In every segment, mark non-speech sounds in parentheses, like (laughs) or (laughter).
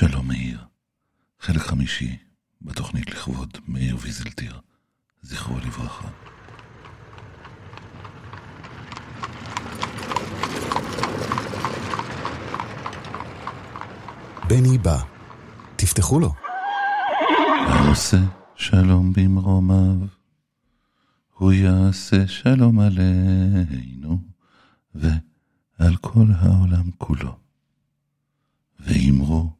שלום מאיר, חלק חמישי בתוכנית לכבוד מאיר ויזלטיר, זכרו לברכה. בני בא, תפתחו לו. העושה שלום במרומיו, הוא יעשה שלום עלינו ועל כל העולם כולו. ואמרו,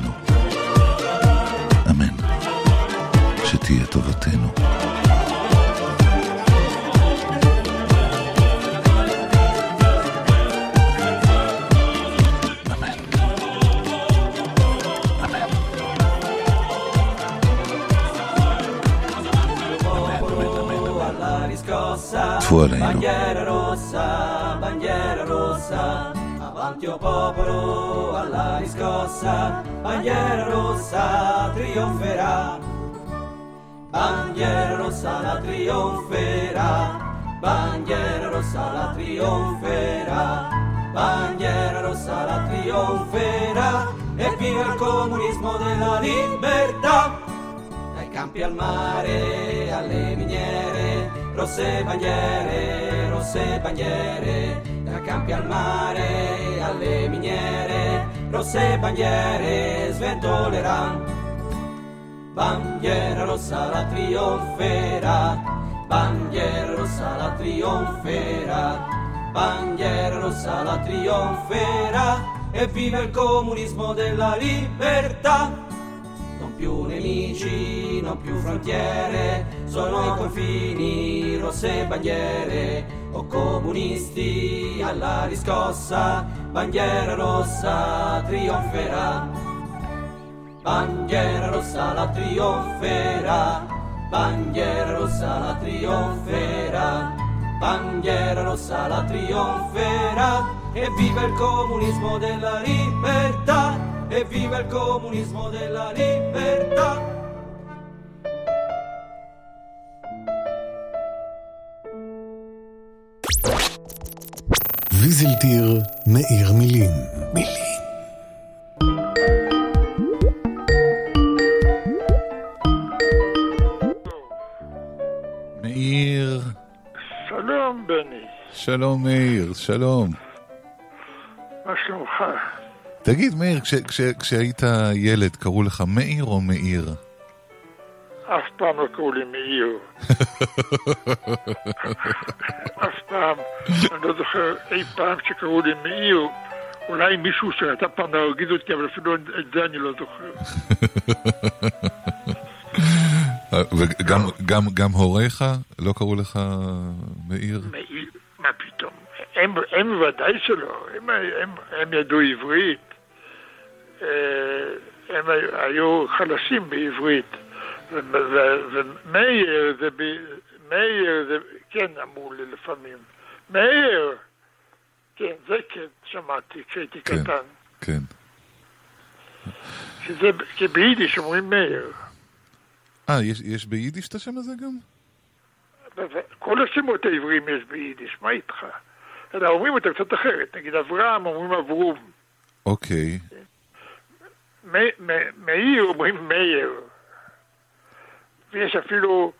fuori. Bandiera rossa, bandiera rossa, avanti o popolo alla riscossa, bandiera rossa trionferà. Bandiera rossa la trionferà, bandiera rossa la trionferà, bandiera rossa la trionferà, e viva il comunismo della libertà! Dai campi al mare, alle rosse bandiere, rosse bandiere, dai campi al mare, alle miniere, rosse bandiere sventoleranno. Bandiera rossa la trionferà, bandiera rossa la trionferà, bandiera rossa la trionferà, e viva il comunismo della libertà! Più nemici, non più frontiere, sono i confini, rosse bandiere, o comunisti alla riscossa, bandiera rossa trionferà, bandiera rossa la trionferà, bandiera rossa la trionferà, bandiera rossa la trionferà, e viva il comunismo della libertà! E viva il comunismo della libertà. ויזלטיר מאיר מילים. מילים. מאיר, שלום, בני. שלום מאיר, שלום. מה שלומך? תגיד, מאיר, כש, כש, כשהיית ילד, קראו לך מאיר או מאיר? אף פעם לא קראו לי מאיר. (laughs) אף פעם. אני לא זוכר אי פעם שקראו לי מאיר. אולי מישהו שרצה פעם להרגיז אותי, אבל אפילו את זה אני לא זוכר. (laughs) וגם גם, גם הוריך לא קראו לך מאיר? מאיר, מה פתאום? הם, הם ודאי שלא. הם, הם, הם ידעו עברית. אה, הם היו חלשים בעברית. ומאיר זה, מאיר זה, כן אמרו לי לפעמים, מאיר, כן, זה כן שמעתי כשהייתי כן. קטן, כן. שזה, כי ביידיש אומרים מאיר, אה, יש, יש ביידיש את השם הזה גם? כל השמות העבריים יש ביידיש, מה איתך? אלא אומרים אותם קצת אחרת, נגיד אברהם אומרים אברום, אוקיי. מ- מ- מאיר אומרים מאיר, ויש אפילו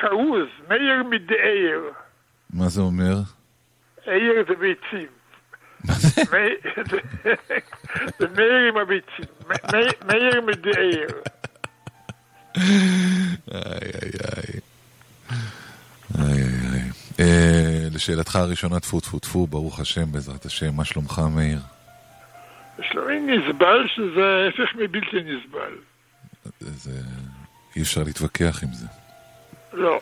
חרוז, מאיר מדעיר, מה זה אומר? העיר זה ביצים. זה? מאיר עם הביצים. מאיר מדעיר. איי, איי, איי. איי, איי, איי. אה, לשאלתך הראשונה, טפו טפו טפו, ברוך השם, בעזרת השם, מה שלומך, מאיר? שלומי נסבל שזה ההפך מבלתי נסבל. זה... אי אפשר להתווכח עם זה. לא,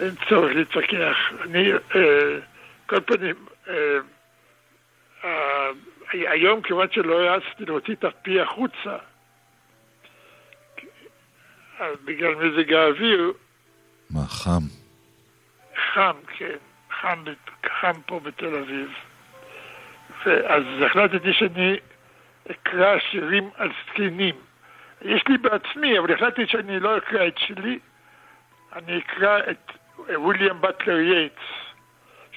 אין צורך להתווכח. אני, אה, כל פנים, אה, אה, היום כיוון שלא העצתי להוציא את הפי החוצה, אז בגלל מזג האוויר, מה, חם? חם, כן, חם, חם פה בתל אביב. ואז החלטתי שאני אקרא שירים על זקנים. יש לי בעצמי, אבל החלטתי שאני לא אקרא את שלי, אני אקרא את וויליאם באטלר יייטס,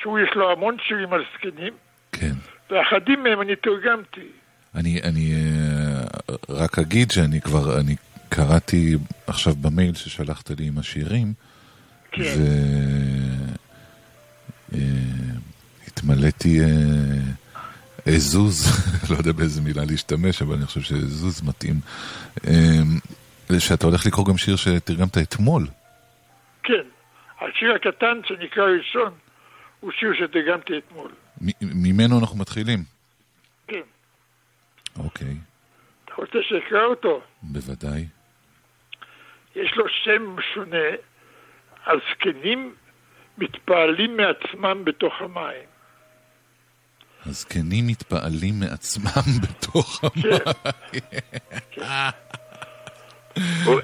שהוא יש לו המון שירים על זקנים, כן. ואחדים מהם אני תרגמתי. אני, אני אה, רק אגיד שאני כבר, אני קראתי עכשיו במייל ששלחת לי עם השירים, כן. והתמלאתי אה, אזוז, (laughs) לא יודע באיזה מילה להשתמש, אבל אני חושב שאזוז מתאים. אה, שאתה הולך לקרוא גם שיר שתרגמת אתמול. כן, השיר הקטן שנקרא ראשון הוא שיר שתרגמתי אתמול. ממנו אנחנו מתחילים. כן. אוקיי, אתה רוצה שאקרא אותו? בוודאי. יש לו שם שונה, הזקנים מתפעלים מעצמם בתוך המים. הזקנים מתפעלים מעצמם (laughs) בתוך המים.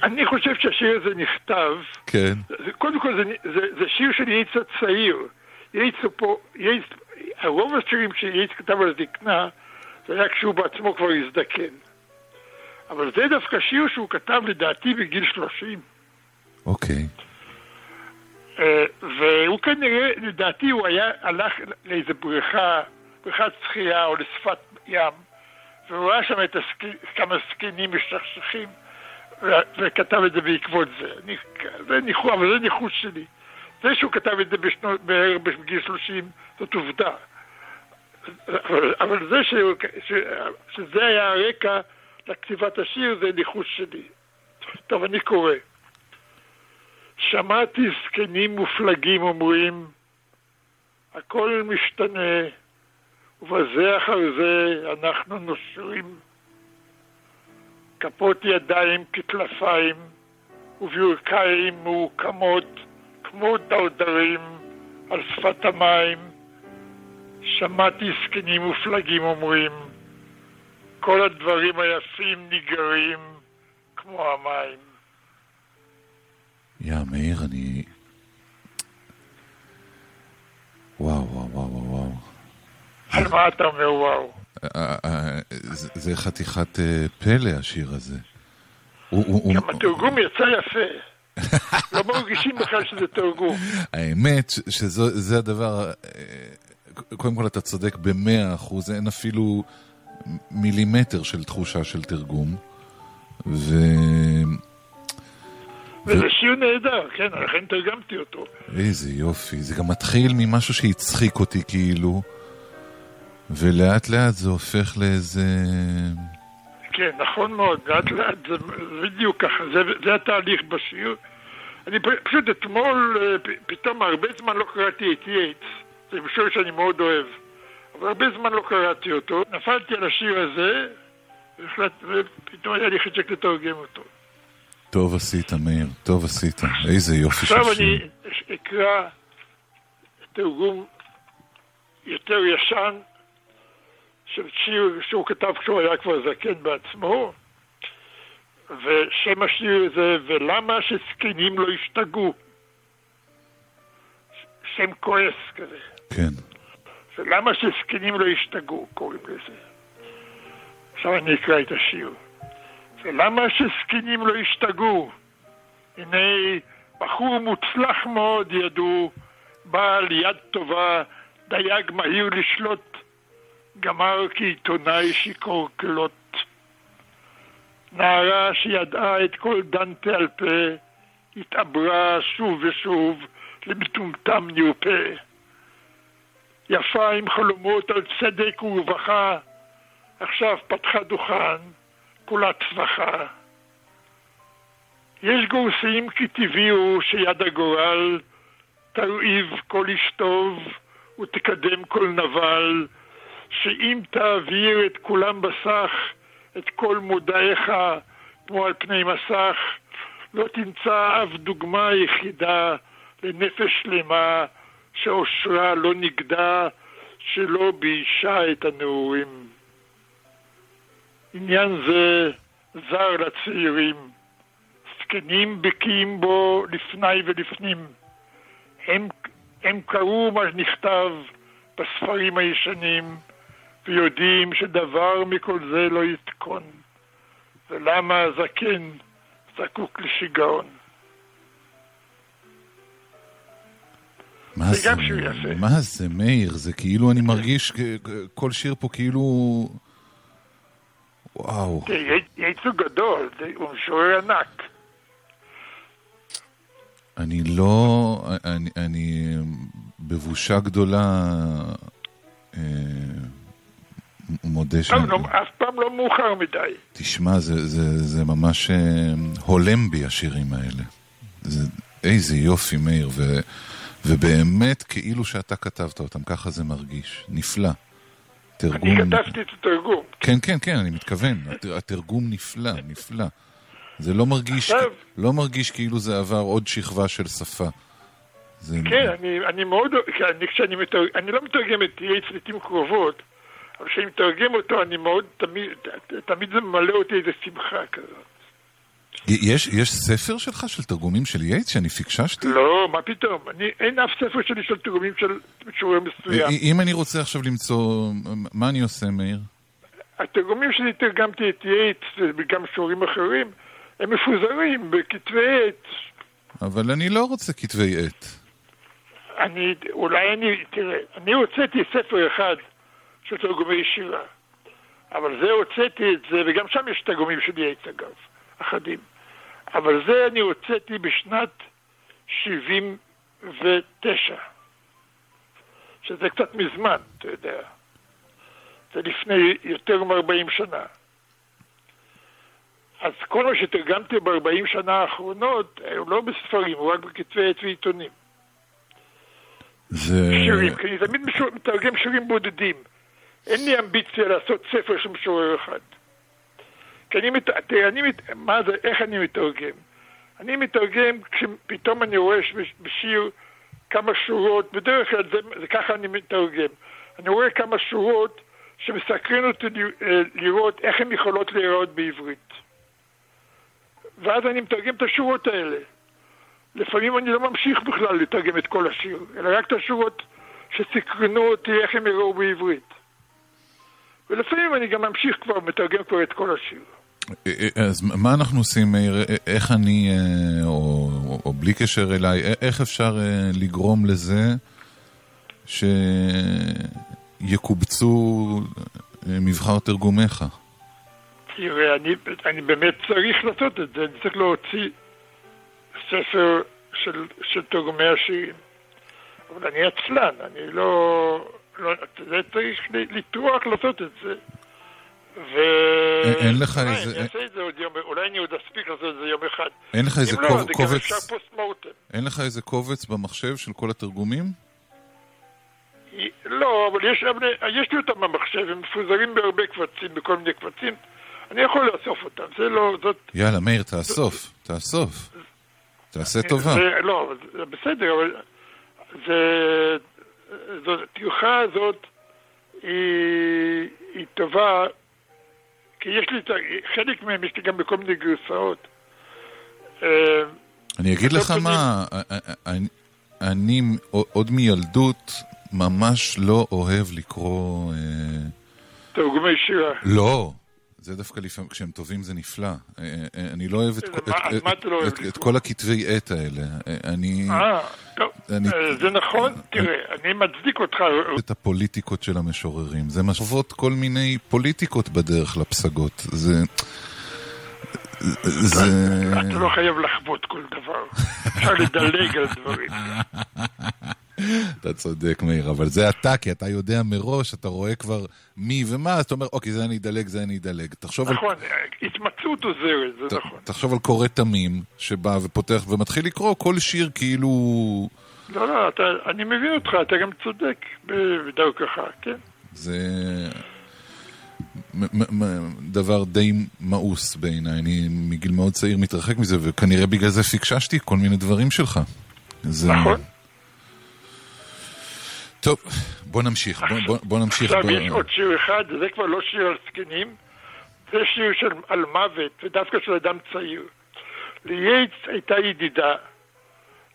אני חושב שהשיר הזה נכתב, כן, קודם כל זה, זה, זה שיר של יייץ הצעיר. הוא פה, הרוב השירים שיייץ כתב על זקנה, זה היה כשהוא בעצמו כבר הזדקן. אבל זה דווקא שיר שהוא כתב לדעתי בגיל 30. אוקיי. אה, והוא כנראה, לדעתי הוא היה, הלך לאיזה בריכה, בריכת שחייה או לשפת ים, והוא ראה שם את הסק... כמה זקנים משכשכים, ו- וכתב את זה בעקבות זה. אני, זה ניחוש, אבל זה ניחוש שלי. זה שהוא כתב את זה בשנות, בערך בגיל 30, זאת עובדה. אבל, אבל זה שהוא, ש, שזה היה הרקע לכתיבת השיר, זה ניחוש שלי. טוב, אני קורא. שמעתי זקנים מופלגים אומרים, הכל משתנה, ובזה אחר זה אנחנו נושרים. כפות ידיים כטלפיים, וברכיים מעוקמות כמו דרדרים על שפת המים. שמעתי זקנים מופלגים אומרים, כל הדברים היפים ניגרים כמו המים. יא, מאיר, על מה אתה אומר וואו? אה, אה, זה זה חתיכת אה, פלא, השיר הזה. גם התרגום יצא יפה. לא מרגישים בכלל שזה תרגום. (laughs) האמת שזה הדבר, אה, קודם כל אתה צודק במאה אחוז, אין ואפילו מילימטר של תחושה של תרגום. ו... וזה שיר נהדר, כן, לכן תרגמתי אותו. איזה יופי, זה גם מתחיל ממשהו שהצחיק אותי כאילו, ולאט לאט זה הופך לאיזה... כן, נכון מאוד, לאט לאט זה בדיוק ככה, זה, זה התהליך בשיר. אני פשוט אתמול, אה, פתאום הרבה זמן לא קראתי את יייטס, זה שיר שאני מאוד אוהב, אבל הרבה זמן לא קראתי אותו, נפלתי על השיר הזה, והחלט- ופתאום היה לי חשק לתרגם אותו. טוב עשית, מאיר, טוב עשית, איזה יופי של עכשיו שיר. אני אש- אקרא תרגום יותר ישן של שיר שהוא כתב כשהוא היה כבר זקן בעצמו, ושם השיר זה "ולמה שזקנים לא ישתגעו?" שם כועס כזה. כן, ולמה שזקנים לא ישתגעו, קוראים לזה. עכשיו אני אקרא את השיר. ולמה שזקנים לא ישתגעו? הנה בחור מוצלח מאוד ידעו, בעל יד טובה, דייג מהיר לשלוט, גמר כעיתונאי שיכור כלות. נערה שידעה את כל דנטה על פה, התעברה שוב ושוב למטומטם נרפה. יפה עם חלומות על צדק ורווחה, עכשיו פתחה דוכן, כולה צווחה. יש גורסים כי טבעי הוא שיד הגורל תרעיב כל איש טוב ותקדם כל נבל, שאם תעביר את כולם בסך, את כל מודעיך, כמו על פני מסך, לא תמצא אף דוגמה יחידה לנפש שלמה שאושרה לא נגדה, שלא ביישה את הנעורים. עניין זה זר לצעירים, זקנים בקיאים בו לפני ולפנים. הם, הם קראו מה שנכתב בספרים הישנים, ויודעים שדבר מכל זה לא יתקון. ולמה הזקן זקוק לשיגעון. מה זה, מה זה, מאיר? זה כאילו, אני מרגיש, כל שיר פה כאילו... וואו. יצוא גדול, הוא משורר ענק. אני לא... אני, אני בבושה גדולה אה, מודה ש... לא, אף פעם לא מאוחר מדי. תשמע, זה, זה, זה ממש אה, הולם בי השירים האלה. זה, איזה יופי, מאיר, ו, ובאמת כאילו שאתה כתבת אותם, ככה זה מרגיש. נפלא. תרגום... אני כתבתי את התרגום. כן, כן, כן, אני מתכוון. התרגום נפלא, נפלא. זה לא מרגיש, עכשיו... לא מרגיש כאילו זה עבר עוד שכבה של שפה. זה... כן, אני, אני מאוד, אני, כשאני מתרג... אני לא מתרגם את יעץ לעתים קרובות, אבל כשאני מתרגם אותו, אני מאוד, תמיד, תמיד זה ממלא אותי איזה שמחה כזאת. יש, יש ספר שלך של תרגומים של יייטס שאני פיקששתי? לא, מה פתאום? אני, אין אף ספר שלי של תרגומים של משורר מסוים. אם אני רוצה עכשיו למצוא, מה אני עושה, מאיר? התרגומים שלי תרגמתי את יייטס וגם משוררים אחרים, הם מפוזרים בכתבי עת. אבל אני לא רוצה כתבי עת. אני, אולי אני, תראה, אני הוצאתי ספר אחד של תרגומי שירה. אבל זה הוצאתי את זה, וגם שם יש תרגומים של יייץ אגב, אחדים. אבל זה אני הוצאתי בשנת 79, שזה קצת מזמן, אתה יודע. זה לפני יותר מ-40 שנה. אז כל מה שתרגמתי ב-40 שנה האחרונות, הוא לא בספרים, הוא רק בכתבי עת ועיתונים. זה... שירים, כי אני תמיד מתרגם שירים בודדים. אין לי אמביציה לעשות ספר של משורר אחד. כי אני, מת... תראה, אני, מת... מה זה, איך אני מתרגם? אני מתרגם כשפתאום אני רואה בשיר כמה שורות, בדרך כלל זה, זה ככה אני מתרגם. אני רואה כמה שורות שמסקרן אותי אה, לראות איך הן יכולות להיראות בעברית. ואז אני מתרגם את השורות האלה. לפעמים אני לא ממשיך בכלל לתרגם את כל השיר, אלא רק את השורות שסקרנו אותי איך הם יראו בעברית. ולפעמים אני גם ממשיך כבר, מתרגם כבר את כל השיר. אה, אה, אז מה אנחנו עושים, מאיר? אה, איך אני, או, או, או בלי קשר אליי, איך אפשר לגרום לזה שיקובצו מבחר תרגומיך? תראה, אני, אני באמת צריך לעשות את זה, אני צריך להוציא ספר של, של תרגומי השירים. אבל אני עצלן, אני לא... לא, זה צריך לטרוח לעשות את זה. ו... אין לך איזה... אני אעשה את זה עוד יום, אולי אני עוד אספיק לעשות את זה יום אחד. אין לך איזה קובץ... אם לא, זה גם אפשר פוסט מורטם. אין לך איזה קובץ במחשב של כל התרגומים? לא, אבל יש, יש לי אותם במחשב, הם מפוזרים בהרבה קבצים, בכל מיני קבצים. אני יכול לאסוף אותם, זה לא... זאת... יאללה, מאיר, תאסוף, תאסוף. תעשה טובה. זה, לא, זה בסדר, אבל זה... זאת, הטרחה הזאת היא, היא טובה, כי יש לי, חלק מהם יש לי גם בכל מיני גרסאות. אה, אני אגיד לך מה, אני, אני עוד מילדות ממש לא אוהב לקרוא... אה, תרגומי שירה. לא. זה דווקא לפעמים, כשהם טובים זה נפלא. אה, אה, אני לא אוהב את כל הכתבי עת האלה. אה, אני... אה, טוב, זה נכון. תראה, אני מצדיק אותך. את הפוליטיקות של המשוררים. זה משוות כל מיני פוליטיקות בדרך לפסגות. זה... זה... אתה לא חייב לחוות כל דבר. אפשר לדלג על דברים. (laughs) אתה צודק, מאיר, אבל זה אתה, כי אתה יודע מראש, אתה רואה כבר מי ומה, אז אתה אומר, אוקיי, זה אני אדלג, זה אני אדלג. תחשוב על... נכון, התמצאות עוזרת, זה ת- נכון. תחשוב על קורא תמים, שבא ופותח ומתחיל לקרוא כל שיר כאילו... לא, לא, אתה, אני מבין אותך, אתה גם צודק בדרכך, כן? זה דבר די מאוס בעיניי. אני מגיל מאוד צעיר מתרחק מזה, וכנראה בגלל זה פיקששתי כל מיני דברים שלך. זה... נכון. טוב, בוא נמשיך, בוא, בוא, בוא נמשיך. עכשיו בוא... יש עוד שיר אחד, זה כבר לא שיר על זקנים, זה שיר של, על מוות, ודווקא של אדם צעיר. לייטס הייתה ידידה,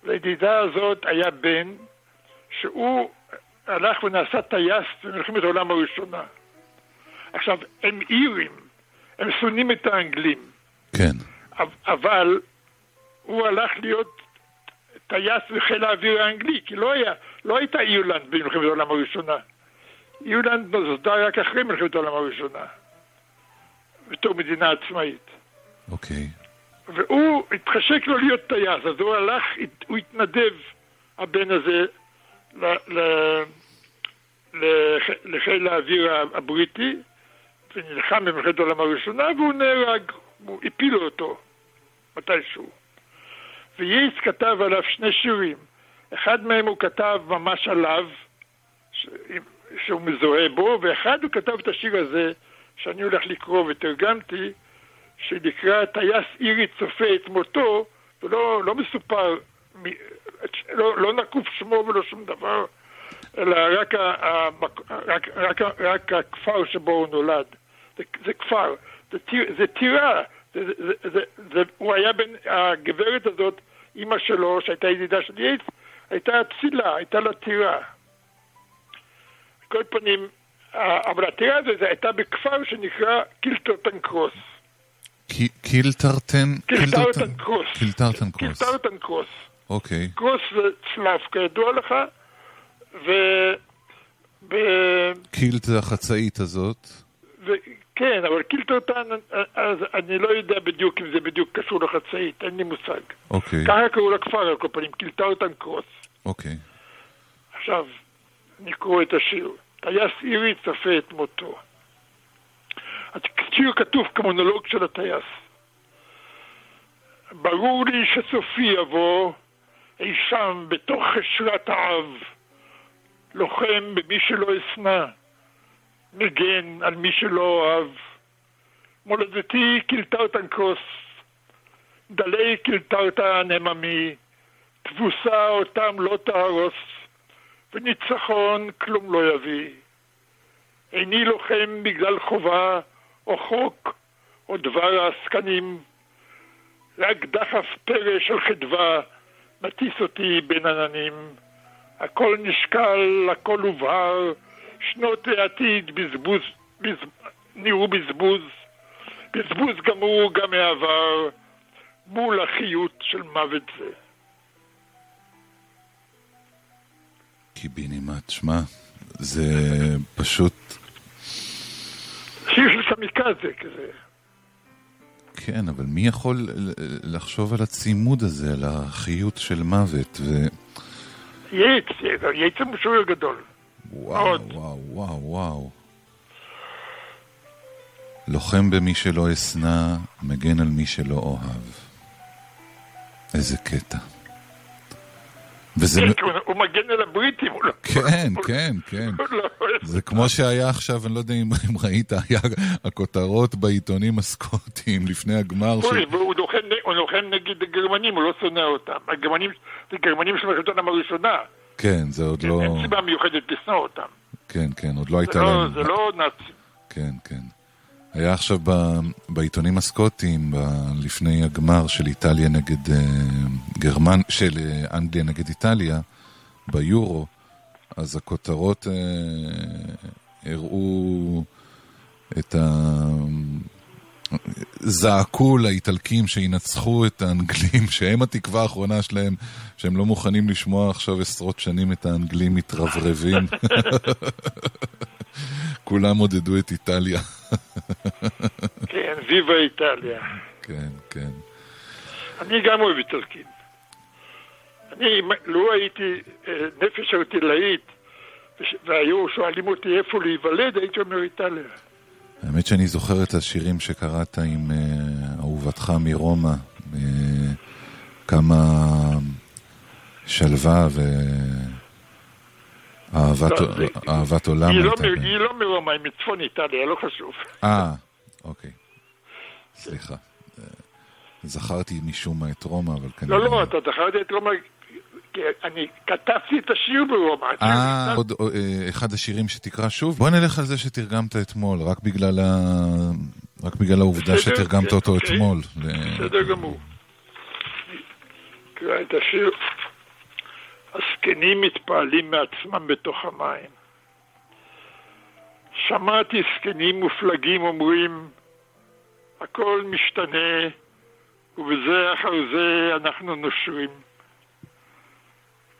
לידידה הזאת היה בן, שהוא הלך ונעשה טייס במלחמת העולם הראשונה. עכשיו, הם אירים, הם שונאים את האנגלים, כן, אבל הוא הלך להיות טייס בחיל האוויר האנגלי, כי לא, היה, לא הייתה אירלנד במלחמת העולם הראשונה. אירלנד נוסדה רק אחרי מלחמת העולם הראשונה, בתור מדינה עצמאית. אוקיי. והוא התחשק לו להיות טייס, אז הוא הלך, הוא התנדב, הבן הזה, ל, ל, לח, לחיל האוויר הבריטי, ונלחם במלחמת העולם הראשונה, והוא נהרג, הפילו אותו מתישהו. וייס כתב עליו שני שירים. אחד מהם הוא כתב ממש עליו, ש... שהוא מזוהה בו, ואחד הוא כתב את השיר הזה, שאני הולך לקרוא ותרגמתי, שנקרא טייס אירי צופה את מותו, ולא לא מסופר. לא, לא נקוב שמו ולא שום דבר, אלא רק, ה... ה... רק, רק, רק הכפר שבו הוא נולד. זה, זה כפר, זה. זה טירה. זה, זה, זה, זה, הוא היה בין, הגברת הזאת, אימא שלו, שהייתה ידידה של יייטס, הייתה אצילה, הייתה לה טירה. כל פנים, אבל הטירה הזאת הייתה בכפר שנקרא קילטרטן קרוס. קילטרטן? קילטרטן קרוס. קילטרטן קרוס. קילטרטן קרוס. אוקיי. קרוס זה צלף, כידוע לך, ו... ב... קילט זה החצאית הזאת. כן, אבל קילטרטן, אז אני לא יודע בדיוק אם זה בדיוק קשור לחצאית, אין לי מושג. אוקיי. ככה קראו לכפר על כל פנים, קילטרטן קרוס. אוקיי. עכשיו, נקרוא את השיר. טייס אירי צפה את מותו. השיר כתוב כמונולוג של הטייס. ברור לי שסופי יבוא אי שם בתוך חשרת האב, לוחם במי שלא אשנא, מגן על מי שלא אוהב. מולדתי קילטרטן קרוס, דלי קילטרטן הם עמי, תבוסה אותם לא תהרוס, וניצחון כלום לא יביא. איני לוחם בגלל חובה או חוק או דבר העסקנים, רק דחף פרא של חדווה מטיס אותי בין עננים. הכל נשקל, הכל הובהר, שנות העתיד בזבוז, בז... נראו בזבוז, בזבוז גמור גם מהעבר, מול החיות של מוות זה. קיבינימט, שמע, זה פשוט... שיר של קמיקזה כזה. כן, אבל מי יכול לחשוב על הצימוד הזה, על החיות של מוות? ו... יייץ, יייץ הוא משורר גדול. וואו, מאוד. וואו, וואו, וואו. לוחם במי שלא אשנא, מגן על מי שלא אוהב. איזה קטע. וזה... כן, כי הוא- מגן על הבריטים, הוא לא... כן, כן, כן. לא- זה כמו שהיה עכשיו, אני לא יודע אם ראית, היה הכותרות בעיתונים הסקוטיים לפני הגמר הוא לוחם נגד הגרמנים, הוא לא שונא אותם. הגרמנים, של מלחמת העולם הראשונה. כן, זה עוד לא... אין סיבה מיוחדת לשנוא אותם. כן, כן, עוד לא הייתה לא- להם... זה לא נאצים. כן, כן. היה עכשיו ב, בעיתונים הסקוטיים, ב, לפני הגמר של איטליה נגד uh, גרמן, של uh, אנגליה נגד איטליה, ביורו, אז הכותרות uh, הראו את ה... זעקו לאיטלקים שינצחו את האנגלים, (laughs) שהם התקווה האחרונה שלהם, שהם לא מוכנים לשמוע עכשיו עשרות שנים את האנגלים מתרברבים. (laughs) כולם עודדו את איטליה. (laughs) כן, ויבה איטליה. כן, כן. אני גם אוהב איטלקים. אני, לו הייתי אה, נפש ארטילאית, והיו שואלים אותי איפה להיוולד, הייתי אומר איטליה. האמת שאני זוכר את השירים שקראת עם uh, אהובתך מרומא, uh, כמה שלווה ואהבת לא, עולם לא, היא לא מרומא, היא מצפון איטליה, לא חשוב. אה, אוקיי. סליחה. זכרתי משום מה את רומא, אבל כנראה... לא, לא, אתה זכרתי את רומא אני כתבתי את השיר ברומא. אה, עוד אה, אחד השירים שתקרא שוב? בוא נלך על זה שתרגמת אתמול, רק בגלל, ה... רק בגלל העובדה שתרגמת כן, אותו אוקיי. אתמול. בסדר גמור. תקרא את השיר. הזקנים מתפעלים מעצמם בתוך המים. שמעתי זקנים מופלגים אומרים, הכל משתנה, ובזה אחר זה אנחנו נושרים.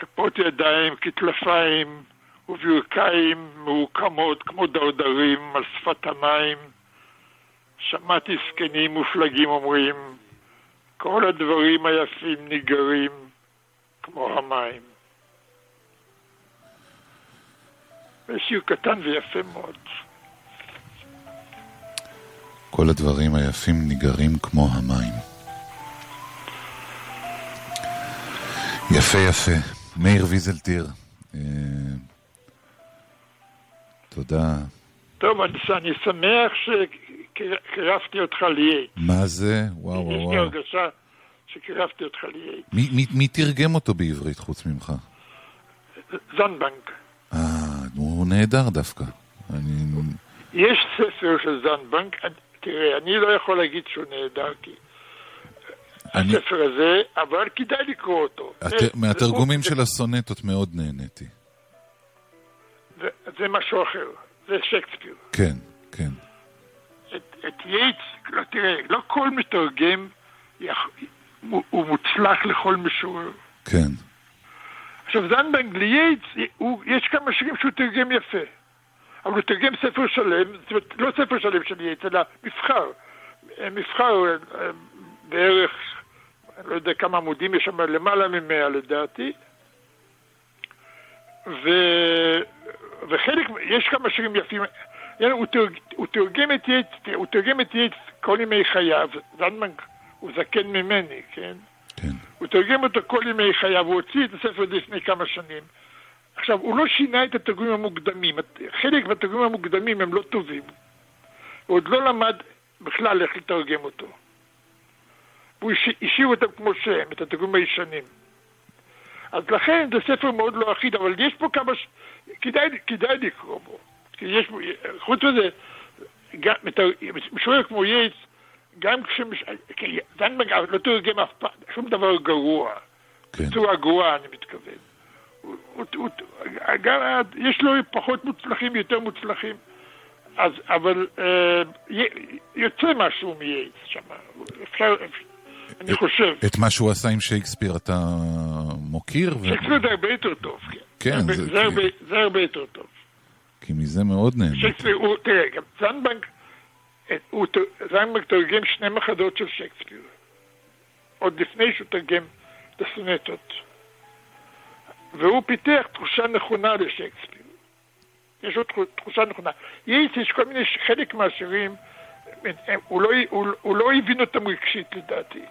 כפות ידיים כטלפיים וברכיים מעוקמות כמו דרדרים על שפת המים. שמעתי זקנים מופלגים אומרים, כל הדברים היפים ניגרים כמו המים. זה שיר קטן ויפה מאוד. כל הדברים היפים ניגרים כמו המים. יפה יפה. מאיר ויזלטיר, אה, תודה. טוב, אני שמח שקירבתי אותך ליאט. מה זה? וואו וואו. יש לי הרגשה שקירבתי אותך ליאט. מי תרגם אותו בעברית חוץ ממך? זנבנק. אה, הוא נהדר דווקא. אני... יש ספר של זנבנק, תראה, אני לא יכול להגיד שהוא נהדר, כי אני... הספר הזה, אבל כדאי לקרוא אותו. הת... מהתרגומים של הסונטות מאוד נהניתי. זה, זה משהו אחר, זה שייקספיר. כן, כן. את, את יייטס, לא, תראה, לא כל מתרגם יח... הוא, מוצלח לכל משורר. כן. עכשיו, זנדבנק לייטס, יש כמה שירים שהוא תרגם יפה. אבל הוא תרגם ספר שלם, זאת אומרת, לא ספר שלם של יייטס, אלא מבחר. מבחר אה, בערך לא יודע כמה עמודים יש שם, למעלה ממאה לדעתי. ו... וחלק, יש כמה שירים יפים. הוא, תרג, הוא תרגם את יץ, הוא תרגם את יץ כל ימי חייו, זנמן הוא זקן ממני, כן? כן. הוא תרגם אותו כל ימי חייו, הוא הוציא את הספר הזה לפני כמה שנים. עכשיו, הוא לא שינה את התרגומים המוקדמים, חלק מהתרגומים המוקדמים הם לא טובים. הוא עוד לא למד בכלל איך לתרגם אותו. והוא השאיר אותם כמו שהם, את התרגומים הישנים. אז לכן זה ספר מאוד לא אחיד, אבל יש פה כמה... ש... כדאי, כדאי לקרוא בו. כי יש, חוץ מזה, גם, משורר כמו יייץ, גם כשמש... זנדברג לא תרגם אף פעם, שום דבר גרוע. כן. בצורה גרועה, אני מתכוון. הוא, הוא, הוא, גם, יש לו פחות מוצלחים, יותר מוצלחים. אז, אבל אה, יוצא משהו מייץ שם. אפשר, אני חושב. את מה שהוא עשה עם שייקספיר אתה מוקיר? שייקספיר זה הרבה יותר טוב, כן. כן, זה, הרבה, יותר טוב. כי מזה מאוד נהנה. שייקספיר, תראה, גם זנבנק, זנבנק תרגם שני מחדות של שייקספיר. עוד לפני שהוא תרגם את הסונטות. והוא פיתח תחושה נכונה לשייקספיר. יש לו תחושה נכונה. יש, יש כל מיני, חלק מהשירים, הוא לא, הוא, הוא לא הבין אותם רגשית לדעתי.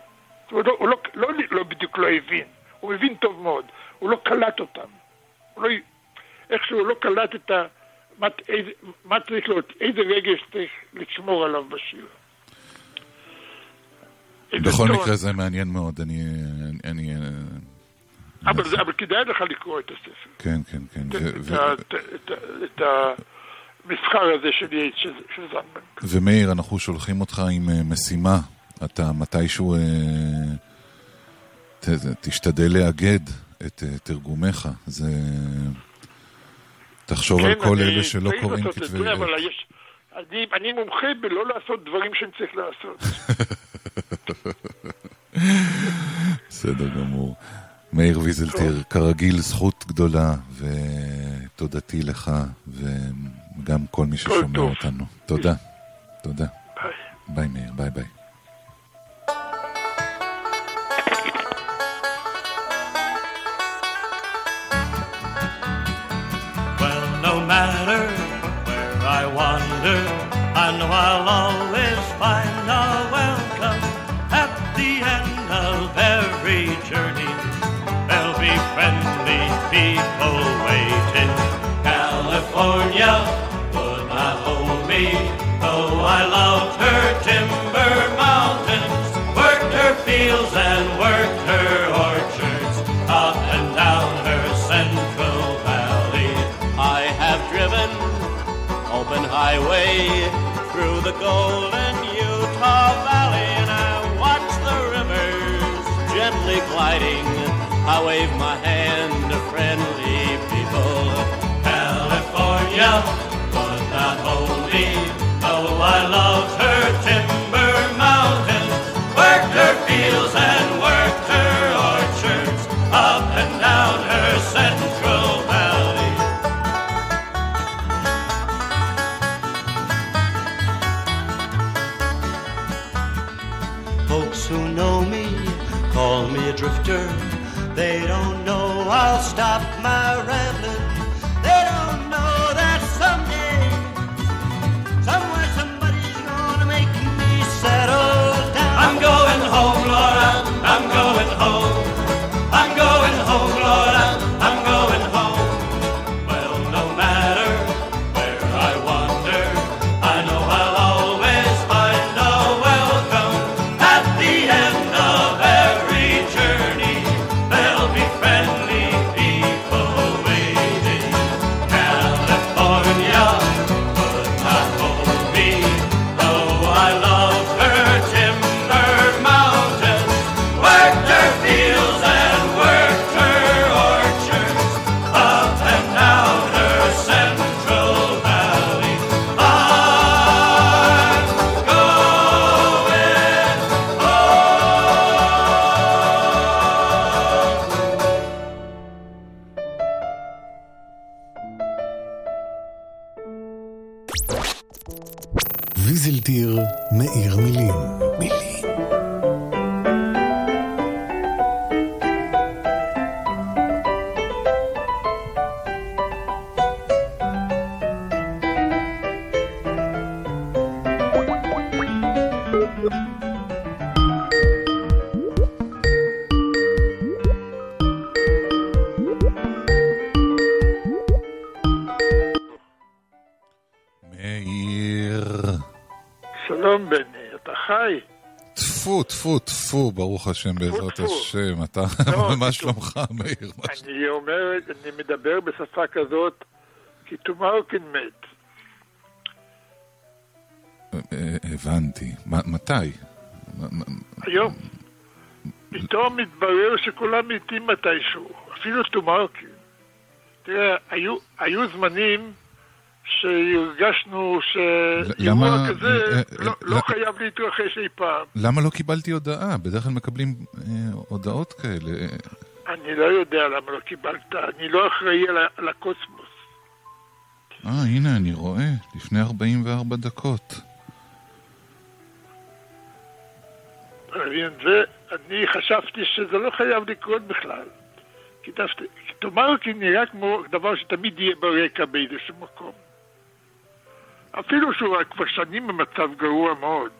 הוא, לא, הוא לא, לא, לא בדיוק לא הבין, הוא מבין טוב מאוד, הוא לא קלט אותם. הוא לא, איכשהו לא קלט את ה... מה, איזה, מה צריך להיות, איזה רגש צריך לשמור עליו בשיר. בכל מקרה זה מעניין מאוד, אני... אני אבל, זה, אבל כדאי לך לקרוא את הספר. כן, כן, כן. את, ו... את. את, את, המסחר הזה של זנדברג. ומאיר, אנחנו שולחים אותך עם אה, משימה אתה מתישהו אה, ת, תשתדל לאגד את אה, תרגומיך. זה... תחשוב כן, על כל אלה שלא קוראים כתבי עת. אני, אני מומחה בלא לעשות דברים שאני צריך לעשות. (laughs) בסדר גמור. מאיר ויזלטיר, כרגיל זכות גדולה, ותודתי לך, וגם כל מי ששומע אותנו. תודה. תודה. ביי. ביי מאיר, ביי ביי. I'll always find a welcome at the end of every journey. There'll be friendly people waiting. California would not hold me, though I loved her timber mountains, worked her fields and the golden Utah Valley, and I watch the rivers gently gliding. I wave my hand to friendly people. California would not me, though I loved her timber mountains, worked her fields and stop my ברוך השם, בעזרת. השם. אתה, לא, (laughs) מה. שלומך, מאיר? אני אומר, אני מדבר בשפה כזאת, כי טומארקין מת. אה, הבנתי. מתי? היום. פתאום מתברר שכולם מתים מתישהו, אפילו טומארקין. תראה, היו, היו זמנים שהרגשנו שאירוע כזה אה, אה, לא, לא אה, חייב להתרחש אי פעם. למה לא קיבלתי הודעה? בדרך כלל מקבלים אה, הודעות כאלה. אני לא יודע למה לא קיבלת, אני לא אחראי על, על הקוסמוס. אה, הנה, אני רואה, לפני 44 דקות. אתה מבין? זה, אני חשבתי שזה לא חייב לקרות בכלל. כי דווקא, כי נראה כמו דבר שתמיד יהיה ברקע באיזשהו מקום. אפילו שהוא כבר שנים במצב גרוע מאוד.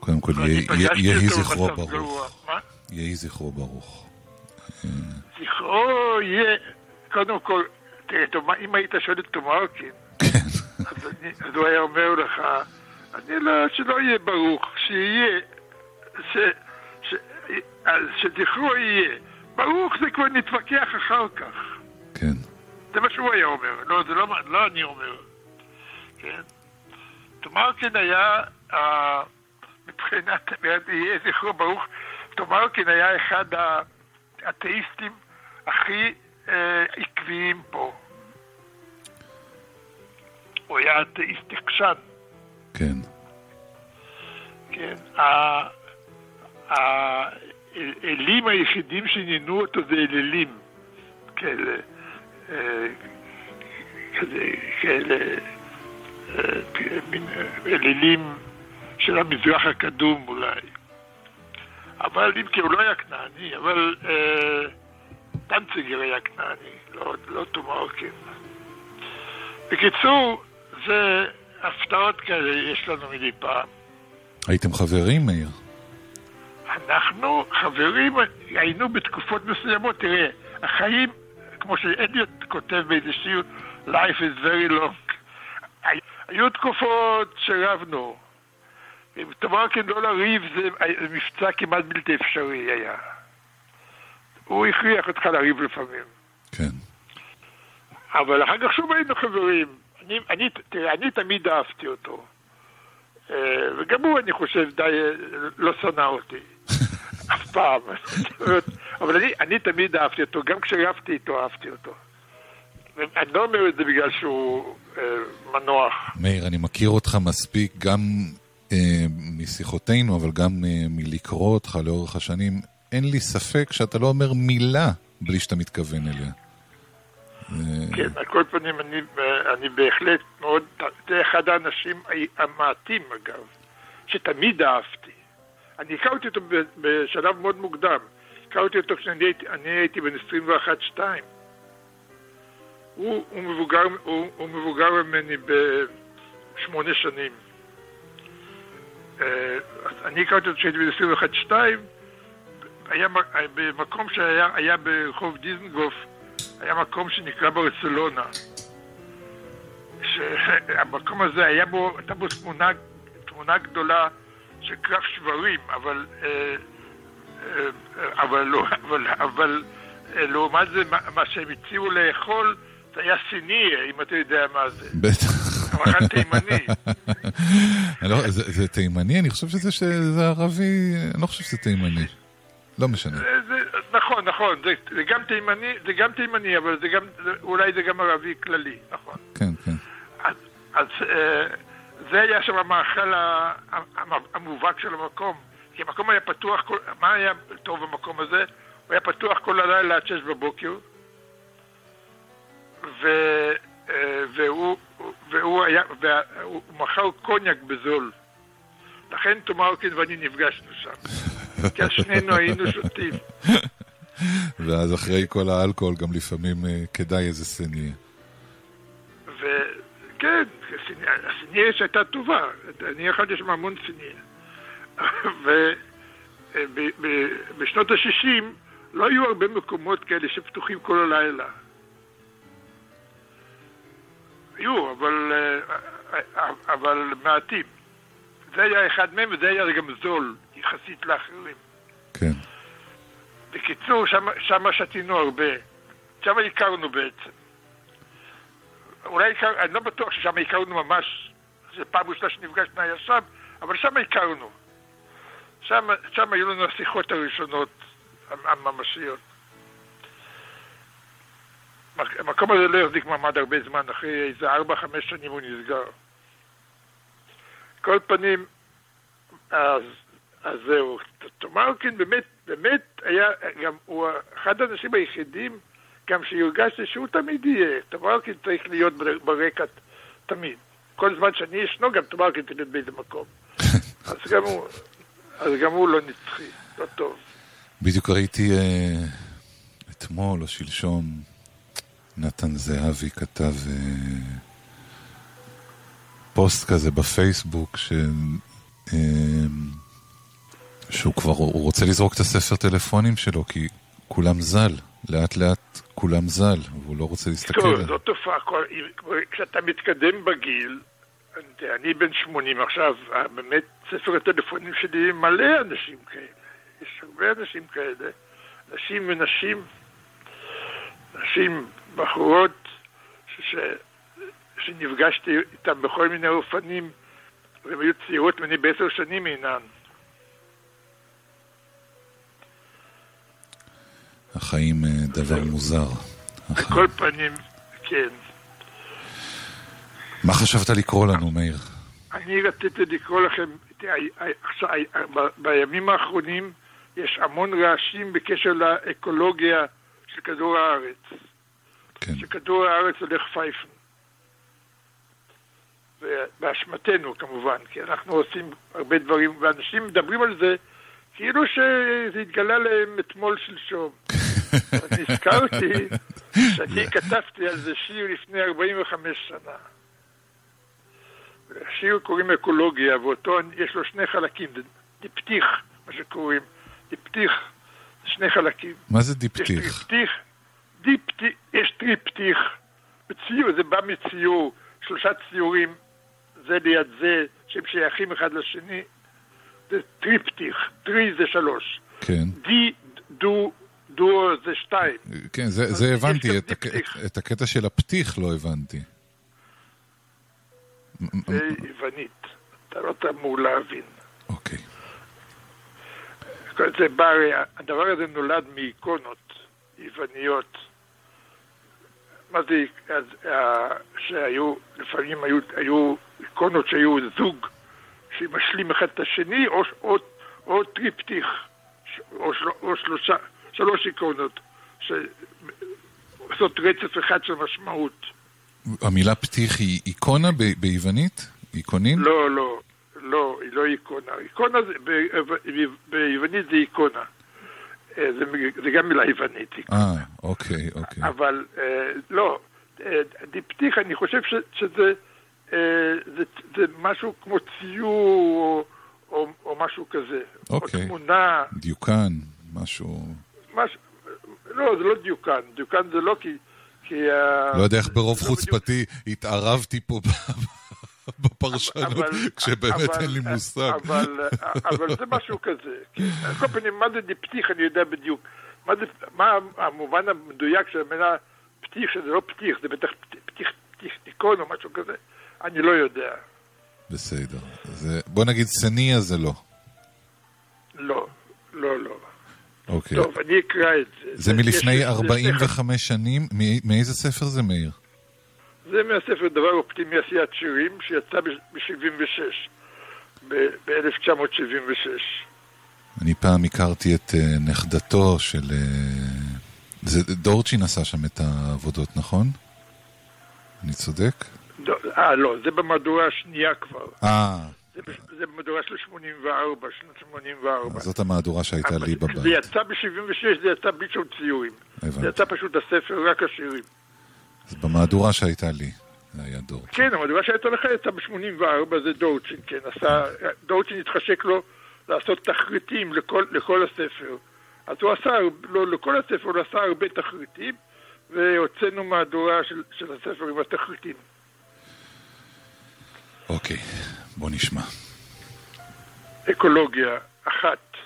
קודם כל, יהי- זכרו. ברוך. יהי זכרו ברוך. זכרו יהיה, קודם כל, תראה, אם היית שואל את טומארקין, כן. אז, הוא היה אומר לך, אני לא, שלא יהיה ברוך, שיהיה, שזכרו יהיה. ברוך זה כבר נתווכח אחר כך. כן. זה מה שהוא היה אומר, לא, זה לא, לא אני אומר. כן? טומארקין היה, אה, מבחינת, יהיה זכרו ברוך, טומארקין היה אחד האתאיסטים הכי אה, עקביים פה. הוא היה אתאיסט עקשן, כן. כן? האלים היחידים שעניינו אותו זה אלילים כאלה, כזה, כאלה, אה, מין אה, אלילים של המזרח הקדום אולי. אבל אם כי הוא לא היה כנעני, אבל אה, דנציגר היה כנעני, לא, לא תומרקין. כן. בקיצור, זה הפתעות כאלה יש לנו מדי פעם. הייתם חברים, מאיר? אנחנו חברים, היינו בתקופות מסוימות, תראה, החיים, כמו שאדיוט כותב באיזה שיר, Life is very long. היו תקופות שרבנו. עם תמרקין לא לריב זה מבצע כמעט בלתי אפשרי היה. הוא הכריח אותך לריב לפעמים. כן. אבל אחר כך שוב היינו חברים. אני, אני, תראה, אני תמיד אהבתי אותו. אה, וגם הוא, אני חושב, די אה, לא שנא אותי. (laughs) אף פעם. אבל אני, אני תמיד אהבתי אותו, גם כשרבתי איתו אהבתי אותו. אני לא אומר את זה בגלל שהוא אה, מנוח. מאיר, אני מכיר אותך מספיק גם אה, משיחותינו, אבל גם אה, מלקרוא אותך לאורך השנים. אין לי ספק שאתה לא אומר מילה בלי שאתה מתכוון אליה. כן, על כל פנים, אני, אני בהחלט מאוד, זה אחד האנשים המעטים אגב, שתמיד אהבתי. אני הכרתי אותו בשלב מאוד מוקדם. הכרתי אותו כשאני הייתי, הייתי בן 21-2. הוא, הוא, מבוגר, הוא, הוא מבוגר ממני בשמונה שנים. אה, אני הכרתי אותו כשהייתי בן 21-2, היה במקום שהיה ברחוב דיזנגוף, היה מקום שנקרא ברצלונה. שהמקום הזה היה בו, הייתה בו תמונה, תמונה גדולה של קרב שברים, אבל, אה, אה, אבל, לא, (laughs) אבל, אבל לעומת זה, מה שהם הציעו לאכול, זה היה סיני, אם אתה יודע מה זה. (laughs) בטח. מאכל תימני. (laughs) לא, זה, זה תימני? אני חושב שזה, שזה ערבי, אני לא חושב שזה תימני. לא משנה. זה, זה, נכון, נכון, זה, זה גם תימני, זה גם תימני, אבל זה גם, אולי זה גם ערבי כללי, נכון. כן, כן. אז, אז אה, זה היה שם המאכל המובהק של המקום. כי המקום היה פתוח, כל, מה היה טוב במקום הזה? הוא היה פתוח כל הלילה עד שש בבוקר. ו, אה, והוא, והוא היה, והוא מכר קוניאק בזול. לכן תומרקין ואני נפגשנו שם. כי שנינו היינו שותים. ואז אחרי כל האלכוהול גם לפעמים אה, כדאי איזה סניה. וכן, הסניה שהייתה טובה. אני אכלתי שם המון סניה. ובשנות אה, ה-60 לא היו הרבה מקומות כאלה שפתוחים כל הלילה. היו, אבל, אה, אבל מעטים. זה היה אחד מהם, וזה היה גם זול יחסית לאחרים. כן. בקיצור, שם שתינו הרבה. שם הכרנו בעצם. אולי הכרנו, אני לא בטוח ששם הכרנו ממש, זו פעם ראשונה שנפגשנו היה שם, אבל שם הכרנו. שם, שם היו לנו השיחות הראשונות הממשיות. המקום הזה לא החזיק מעמד הרבה זמן, אחרי איזה ארבע, חמש שנים הוא נסגר. כל פנים, אז, אז זהו. תומרקין באמת, באמת היה, גם הוא אחד האנשים היחידים גם שהרגשתי שהוא תמיד יהיה. תומרקין צריך להיות ברקע תמיד. כל זמן שאני ישנו, גם תומרקין תלד באיזה מקום. (laughs) אז גם הוא, אז גם הוא לא נצחי, לא טוב. בדיוק ראיתי אה, אתמול או שלשום נתן זהבי כתב אה, פוסט כזה בפייסבוק ש... אה, שהוא כבר, הוא רוצה לזרוק את הספר טלפונים שלו כי כולם ז"ל, לאט לאט כולם ז"ל, והוא לא רוצה להסתכל טוב, זו תופעה, כשאתה מתקדם בגיל, אני בן 80 עכשיו, באמת ספר הטלפונים שלי מלא אנשים כאלה, יש הרבה אנשים כאלה, נשים ונשים, נשים בחורות ש... שנפגשתי איתן בכל מיני אופנים, והן היו צעירות ממני בעשר שנים אינן. החיים אה, דבר מוזר. על כל פנים, כן. מה חשבת לקרוא לנו, מאיר? אני רציתי לקרוא לכם, בימים האחרונים יש המון רעשים בקשר לאקולוגיה של כדור הארץ. כן. שכדור הארץ הולך פייפן. באשמתנו כמובן, כי אנחנו עושים הרבה דברים, ואנשים מדברים על זה כאילו שזה התגלה להם אתמול שלשום. (laughs) נזכרתי שאני כתבתי על זה שיר לפני 45 שנה. השיר קוראים אקולוגיה, ואותו יש לו שני חלקים, דיפתיך, מה שקוראים, דיפתיך, שני חלקים. מה זה יש דיפתיך? דיפתיך, יש טריפתיך, בציור, זה בא מציור, שלושה ציורים, זה ליד זה, שהם שייכים אחד לשני, זה טריפתיך, טרי זה שלוש, כן. די, דו, דו זה שתיים. כן, זה, זה הבנתי, את, הק-. את, את הקטע של הפתיך לא הבנתי. מ- זה יוונית, אתה לא אמור להבין. אוקיי. כל זה בא, הדבר הזה נולד מאיקונות יווניות. מה זה, אז, אה, שהיו, לפעמים היו, היו איקונות שהיו זוג שמשלים אחד את השני, או, או, או טריפטיך, או, של, או שלושה, שלוש איקונות, שעושות רצף אחד של משמעות. המילה פתיך היא איקונה ביוונית? איקונים? לא, לא, לא, היא לא איקונה. איקונה זה, ב- ביוונית זה איקונה. אה, זה, זה גם מילה יוונית. אה, אוקיי, אוקיי. אבל אה, לא, אה, דיפתיך, אני חושב ש, שזה זה, זה משהו כמו ציור או, או, או משהו כזה. אוקיי. או תמונה, דיוקן, משהו... משהו, לא, זה לא דיוקן, דיוקן זה לא כי... כי ה- לא יודע איך ברוב חוצפתי התערבתי פה בפרשנות, כשבאמת אין לי מושג. אבל, אבל זה משהו כזה. על כל פנים, מה זה דיפתיך אני יודע בדיוק. מה, המובן המדויק של המילה פתיך, שזה לא פתיך, זה בטח פתיך תיקון או משהו כזה, אני לא יודע. בסדר. בוא נגיד סניה זה לא. לא, לא, לא. אוקיי. טוב, אני אקרא את זה. זה מלפני זה- 45 שנים? מאיזה ספר זה, מאיר? זה מהספר דבר אופטימי עשיית שירים, שיצא ב-76, ב-1976. אני פעם הכרתי את אה, נכדתו של... אה, זה דורצ'ין עשה שם את העבודות, נכון? אני צודק? אה, לא, זה במהדורה השנייה כבר. אה, זה, זה במהדורה של 84, שנת 84. אז זאת המהדורה שהייתה לי זה בבית. יצא ב-76, זה יצא בלי שום ציורים. זה יצא פשוט הספר, רק השירים. אז במהדורה שהייתה לי, זה היה דורצ'ין. כן, המהדורה שהייתה לך יצא ב-84, זה דורצ'ין, כן. עשה, דורצ'ין התחשק לו לעשות תחריטים לכל, לכל הספר. אז הוא עשה, לא לכל הספר, הוא עשה הרבה תחריטים, והוצאנו מהדורה של, של הספר עם התחריטים. אוקיי, בוא נשמע. אקולוגיה, אחת.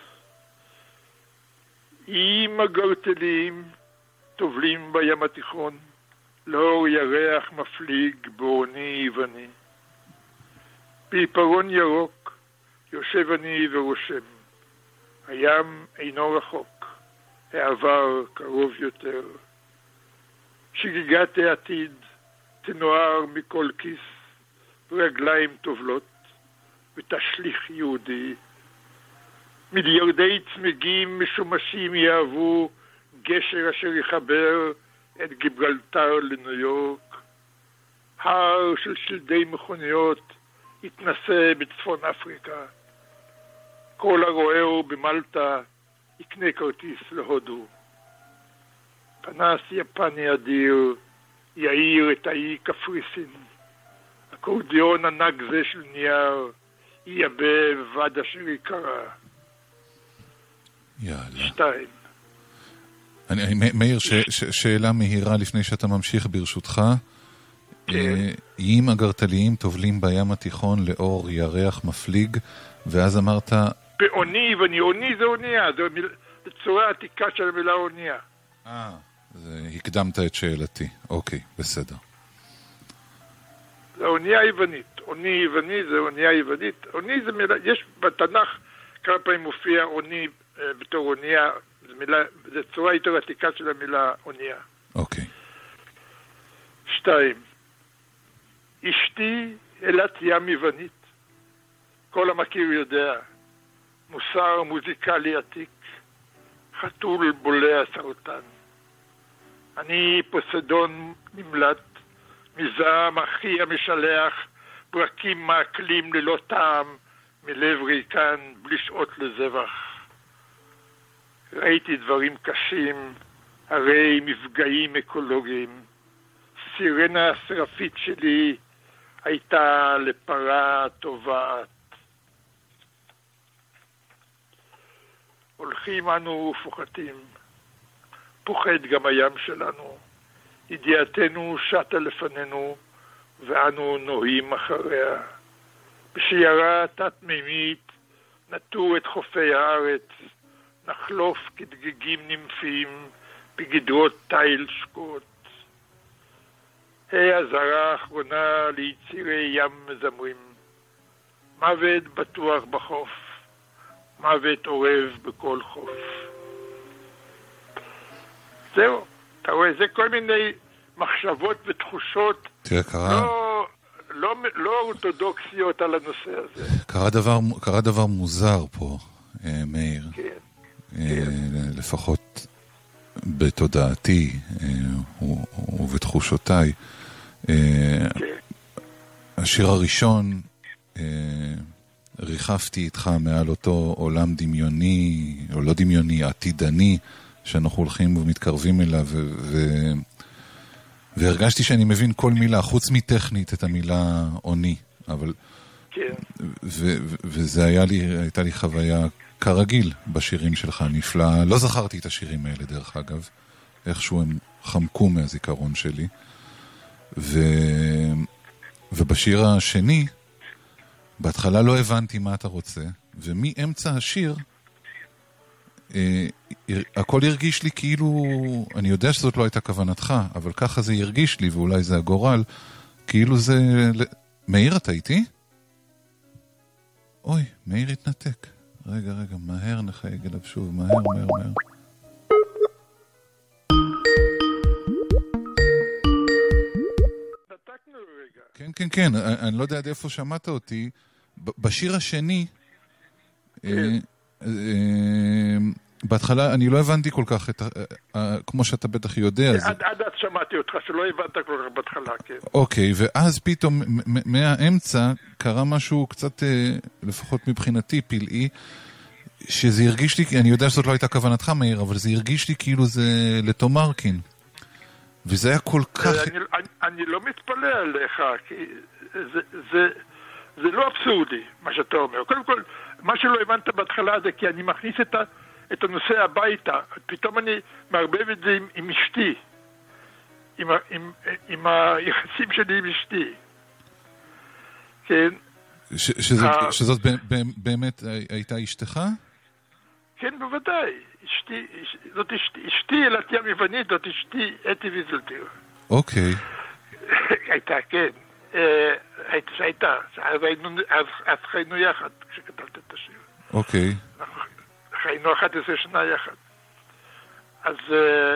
אם הגרטלים טובלים בים התיכון, לאור ירח מפליג בעוני יווני. בעיפרון ירוק יושב אני ורושם. הים אינו רחוק, העבר קרוב יותר. שגיגת העתיד תנוער מכל כיס, ורגליים טובלות, ותשליך יהודי. מיליארדי צמיגים משומשים יהוו גשר אשר יחבר את גיברלטר לניו יורק. הר של שלדי מכוניות יתנשא בצפון אפריקה. כל הרועהו במלטה יקנה כרטיס להודו. פנס יפני אדיר יאיר את האי קפריסין. אקורדיון ענק זה של נייר ייבא בבד אשר יקרה. יאללה. שתיים. אני, אני, מאיר, ש, ש, שאלה מהירה לפני שאתה ממשיך ברשותך. כן. אה, אם הגרטליים טובלים בים התיכון לאור ירח מפליג, ואז אמרת, בעוני ואני, עוני זה אונייה, זו מיל- צורה עתיקה של המילה אונייה. אה, הקדמת את שאלתי. אוקיי, בסדר. זה אונייה יוונית. עוני יווני זה אונייה יוונית. עוני זה מילה, יש בתנ"ך כמה פעמים מופיע עוני אה, בתור אונייה, זו מילה, זו צורה יותר עתיקה של המילה אונייה. אוקיי. שתיים, אשתי אלת ים יוונית. כל המכיר יודע, מוסר מוזיקלי עתיק, חתול בולע סרטן. אני פוסדון נמלט, מזעם אחי המשלח, ברקים מעכלים ללא טעם, מלב ריקן, בלי שעות לזבח. ראיתי דברים קשים, הרי מפגעים אקולוגיים. סירנה השרפית שלי הייתה לפרה טובעת. הולכים אנו ופוחתים, פוחד גם הים שלנו. ידיעתנו שטה לפנינו, ואנו נוהים אחריה. בשיירה תת-מימית נטו את חופי הארץ, נחלוף כדגיגים נמפים בגדרות תיל שקוט. ה' אזהרה האחרונה ליצירי ים מזמרים. מוות בטוח בחוף, מוות אורב בכל חוף. זהו, אתה רואה, זה כל מיני מחשבות ותחושות תראה, קרה, לא, לא, לא אורתודוקסיות על הנושא הזה. קרה, דבר, קרה דבר מוזר פה, אה, מאיר. כן, אה, לפחות בתודעתי אה, ובתחושותיי. אה, כן, השיר הראשון, אה, ריחפתי איתך מעל אותו עולם דמיוני, או לא דמיוני, עתידני, שאנחנו הולכים ומתקרבים אליו, ו- ו- והרגשתי שאני מבין כל מילה, חוץ מטכנית, את המילה עוני. אבל, כן. וזה היה לי, הייתה לי חוויה כרגיל בשירים שלך, נפלאה. לא זכרתי את השירים האלה, דרך אגב. איכשהו הם חמקו מהזיכרון שלי. ו... ובשיר השני, בהתחלה לא הבנתי מה אתה רוצה, ומאמצע השיר, הכל הרגיש לי כאילו, אני יודע שזאת לא הייתה כוונתך, אבל ככה זה הרגיש לי, ואולי זה הגורל, כאילו זה... מאיר, אתה איתי? אוי, מאיר התנתק. רגע, רגע, מהר נחייג אליו שוב, מהר, מהר, מהר. כן, כן, כן, אני לא יודע עד איפה שמעת אותי. בשיר השני, אה, אה, בהתחלה אני לא הבנתי כל כך את ה... אה, כמו שאתה בטח יודע. עד אז שמעתי אותך, שלא הבנת כל כך בהתחלה, כן. אוקיי, ואז פתאום מהאמצע קרה משהו קצת, אה, לפחות מבחינתי, פלאי, שזה הרגיש לי, אני יודע שזאת לא הייתה כוונתך, מאיר, אבל זה הרגיש לי כאילו זה לתום ארקין. וזה היה כל כך... אני, אני, אני לא מתפלא עליך, כי זה, זה, זה לא אבסורדי, מה שאתה אומר. קודם כל, מה שלא הבנת בהתחלה זה כי אני מכניס את, ה, את הנושא הביתה. פתאום אני מערבב את זה עם, עם אשתי, עם, ה- עם, עם היחסים שלי עם אשתי. כן, ש, שזאת, אה. שזאת באמת הייתה אשתך? כן, בוודאי. אשתי, אש- זאת אשתי, אשתי אלתיה מיוונית, זאת אשתי אתי ויזלטיר. אוקיי. (laughs) הייתה, כן. אה, היית- שהייתה, אז היינו, אז, חיינו יחד כשכתבת את השיר. אוקיי. חיינו 11 שנה יחד. אז אה,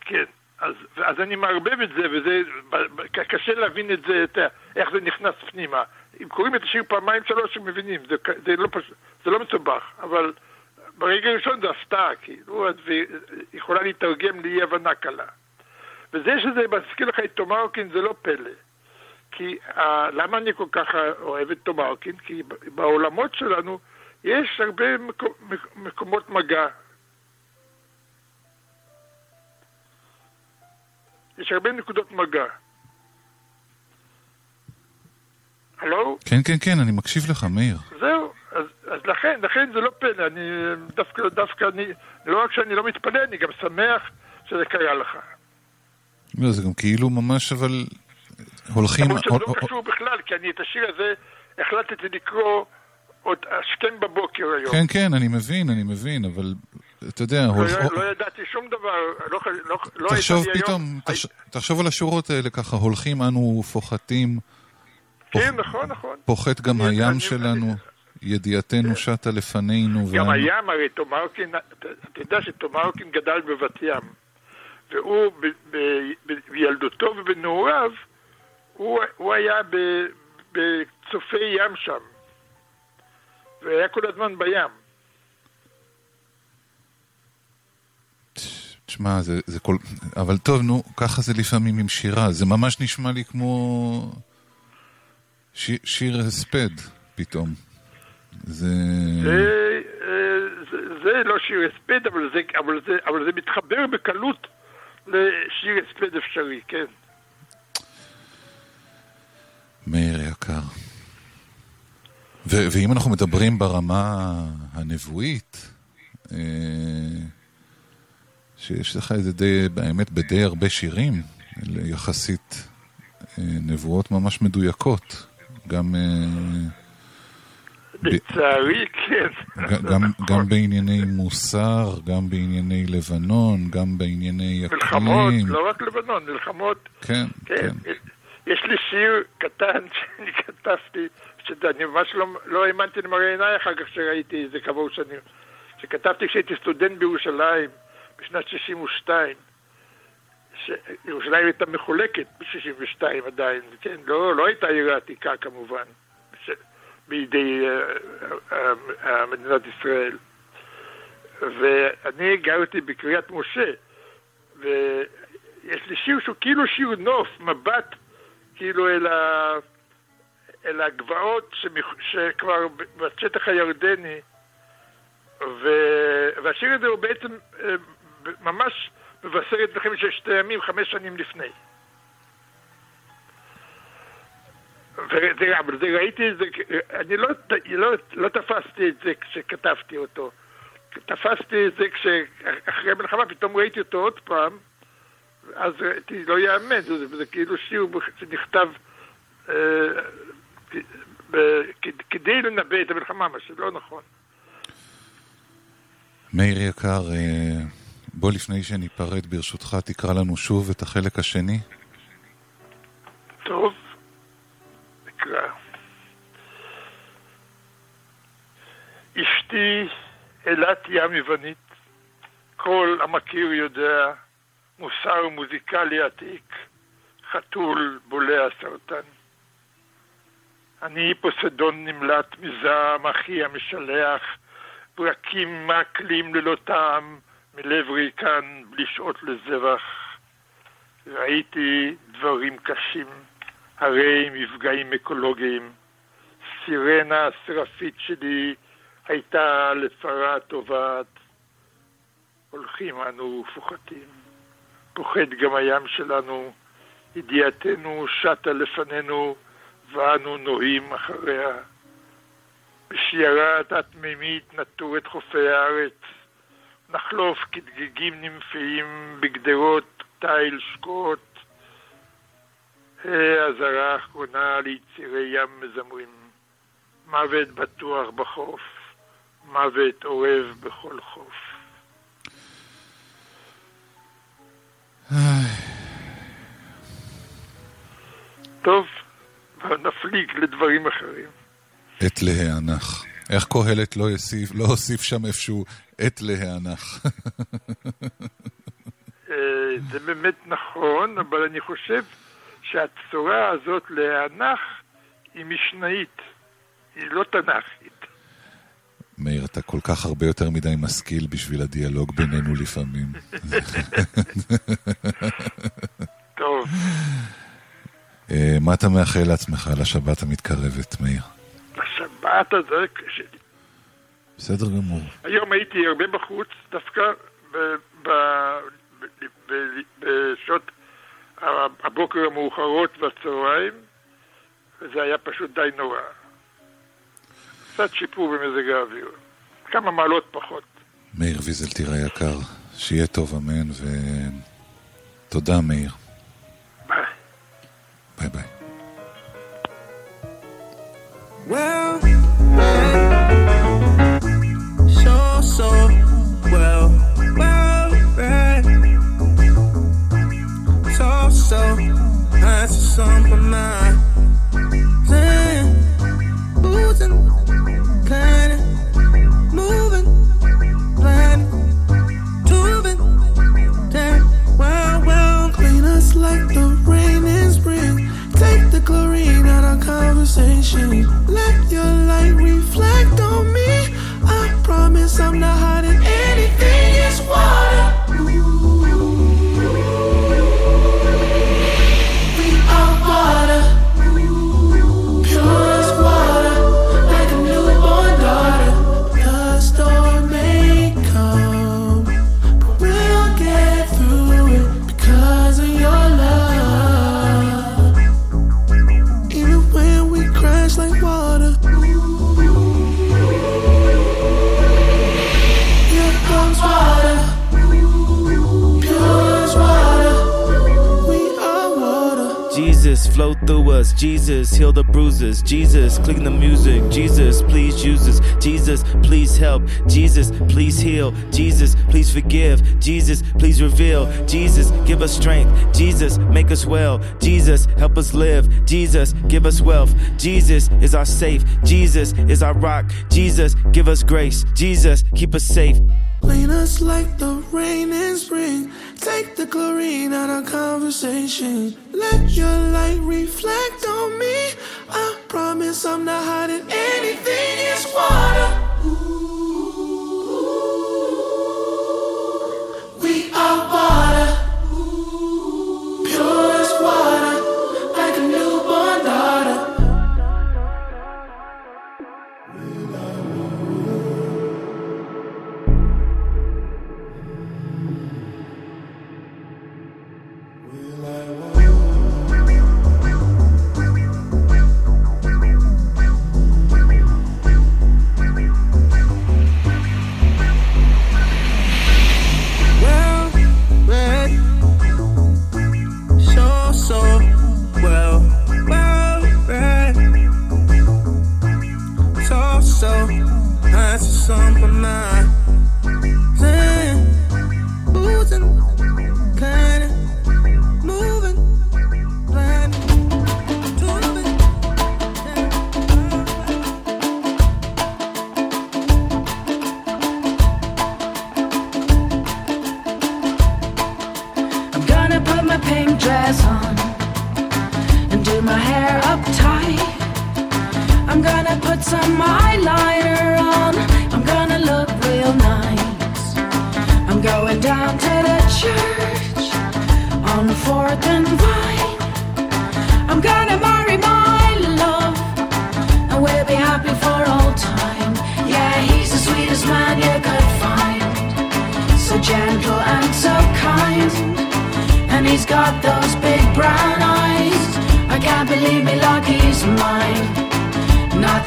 כן, אז, אז אני מערבב את זה, וזה, קשה להבין את זה, אתה, איך זה נכנס פנימה. אם קוראים את השיר פעמיים שלוש, הם מבינים, זה, זה, לא, פש, זה לא מסובך, אבל ברגע הראשון זה הפתעה, כאילו, אז יכולה להתרגם לאי הבנה קלה. וזה שזה מזכיר לך את תומרקין זה לא פלא. כי uh, למה אני כל כך אוהב את תומרקין? כי בעולמות שלנו יש הרבה מקו, מק, מקומות מגע. יש הרבה נקודות מגע. הלו? כן, כן, כן, אני מקשיב לך, מאיר. זהו, אז, אז לכן, לכן זה לא פלא, אני דווקא, דווקא אני, לא רק שאני לא מתפלא, אני גם שמח שזה קרה לך. לא, זה גם כאילו ממש, אבל הולכים... למרות שזה לא קשור בכלל, כי אני את השיר הזה החלטתי לקרוא עוד השכם בבוקר היום. כן, כן, אני מבין, אני מבין, אבל אתה יודע, לא, לא ידעתי שום דבר, לא, לא, לא תחשוב פתאום, תחשוב על השורות האלה ככה, הולכים אנו פוחתים, כן, נכון, נכון. פוחת גם הים שלנו, ידיעתנו שטה לפנינו. גם הים, הרי תומרקין, אתה יודע שתומרקין גדל בבת ים, והוא ב- ב- ב- בילדותו ובנעוריו, הוא, הוא היה בצופי ים שם, והיה כל הזמן בים. תשמע, זה, זה כל... אבל טוב, נו, ככה זה לפעמים עם שירה. זה ממש נשמע לי כמו ש... שיר הספד פתאום. זה... זה, אה, זה, זה לא שיר הספד, אבל זה, אבל, זה, אבל זה מתחבר בקלות לשיר הספד אפשרי, כן. מאיר יקר. ו- ואם אנחנו מדברים ברמה הנבואית, אה, שיש לך איזה די, באמת בדי הרבה שירים, יחסית אה, נבואות ממש מדויקות. גם... אה, לצערי, כן. גם, גם בענייני מוסר, גם בענייני לבנון, גם בענייני אקלים. מלחמות, לא רק לבנון, מלחמות. כן, כן. כן. יש לי שיר קטן (laughs) שאני כתבתי, שאני ממש לא, לא האמנתי למראה עיניי אחר כך שראיתי איזה כעבור שנים, שכתבתי כשהייתי סטודנט בירושלים בשנת 62. שירושלים הייתה מחולקת ב-62 עדיין, כן? לא, לא הייתה עיר העתיקה כמובן, בידי uh, uh, uh, מדינת ישראל. ואני גרתי בקריית משה, ויש לי שיר שהוא כאילו שיר נוף, מבט כאילו אל, ה... אל הגבעות שמח... שכבר בשטח הירדני, ו... והשיר הזה הוא בעצם אה, ממש מבשר את מלחמת ששת הימים חמש שנים לפני. אבל זה ראיתי את זה, אני לא, לא, לא תפסתי את זה כשכתבתי אותו. תפסתי את זה כשאחרי המלחמה פתאום ראיתי אותו עוד פעם, אז ראיתי, לא יאמן, זה, זה כאילו שיר שנכתב אה, כדי לנבא את המלחמה, מה שלא נכון. מאיר יקר, אה, בוא לפני שניפרד, ברשותך, תקרא לנו שוב את החלק השני. טוב, נקרא. אשתי אילת ים יוונית, כל המכיר יודע, מוסר מוזיקלי עתיק, חתול בולע סרטן. אני פוסדון נמלט מזעם אחי המשלח, ברקים מקלים ללא טעם, מלב ריקן בלי שעות לזבח. ראיתי דברים קשים, הרי מפגעים אקולוגיים. סירנה השרפית שלי הייתה לפרה טובעת. הולכים אנו ופוחתים. פוחד גם הים שלנו, ידיעתנו שטה לפנינו, ואנו נוהים אחריה. בשיירה תת-מימית נטור את חופי הארץ, נחלוף כדגיגים נמפיים בגדרות תיל שקוט. אזהרה אחרונה ליצירי ים מזמרים. מוות בטוח בחוף, מוות אורב בכל חוף. טוב, נפליג לדברים אחרים. עת להיאנח. איך קהלת לא, יסיף, לא הוסיף שם איפשהו עת להיאנח? (laughs) אה, זה באמת נכון, אבל אני חושב שהצורה הזאת להיאנח היא משנאית, היא לא תנ"כית. מאיר, אתה כל כך הרבה יותר מדי משכיל בשביל הדיאלוג בינינו לפעמים. טוב. אה, מה אתה מאחל לעצמך לשבת המתקרבת, מאיר? לשבת הזאת... בסדר גמור. היום הייתי הרבה בחוץ, דווקא בשעות הבוקר המאוחרות והצהריים, וזה היה פשוט די נורא. קצת שיפור במזג האוויר. כמה מעלות פחות. מאיר ויזלטיר היקר, שיהיה טוב, אמן, ותודה, מאיר. ביי. ביי ביי. Conversation. Let your light reflect on flow through us. Jesus, heal the bruises. Jesus, clean the music. Jesus, please use us. Jesus, please help. Jesus, please heal. Jesus, please forgive. Jesus, please reveal. Jesus, give us strength. Jesus, make us well. Jesus, help us live. Jesus, give us wealth. Jesus is our safe. Jesus is our rock. Jesus, give us grace. Jesus, keep us safe. Clean us like the rain in spring. Take the chlorine out of conversation. Let your light reflect on me. I promise I'm not hiding anything. It's water.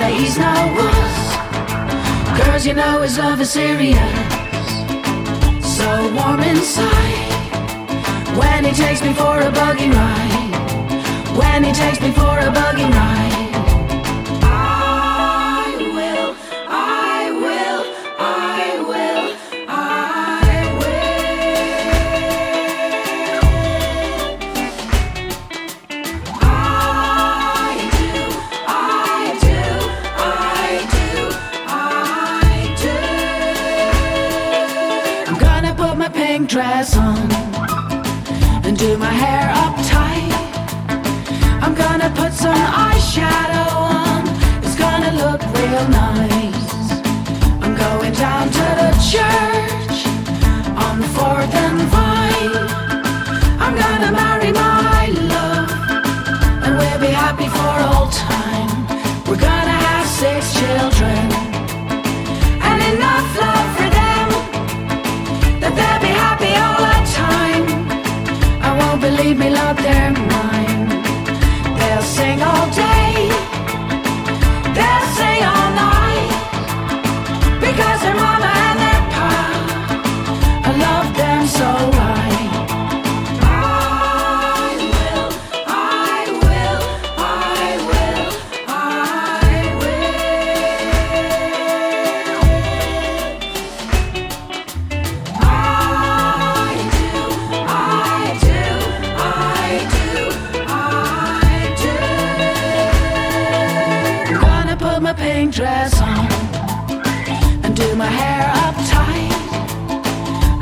That he's no wuss. Girls, you know his love is serious. So warm inside. When he takes me for a buggy ride. When he takes me for a buggy ride. Dress on and do my hair up tight. I'm gonna put some eyeshadow on. It's gonna look real nice. I'm going down to the church on the fourth and vine. I'm gonna marry my love, and we'll be happy for all time. We're gonna have six won't me, love, they're mine. They'll sing all day,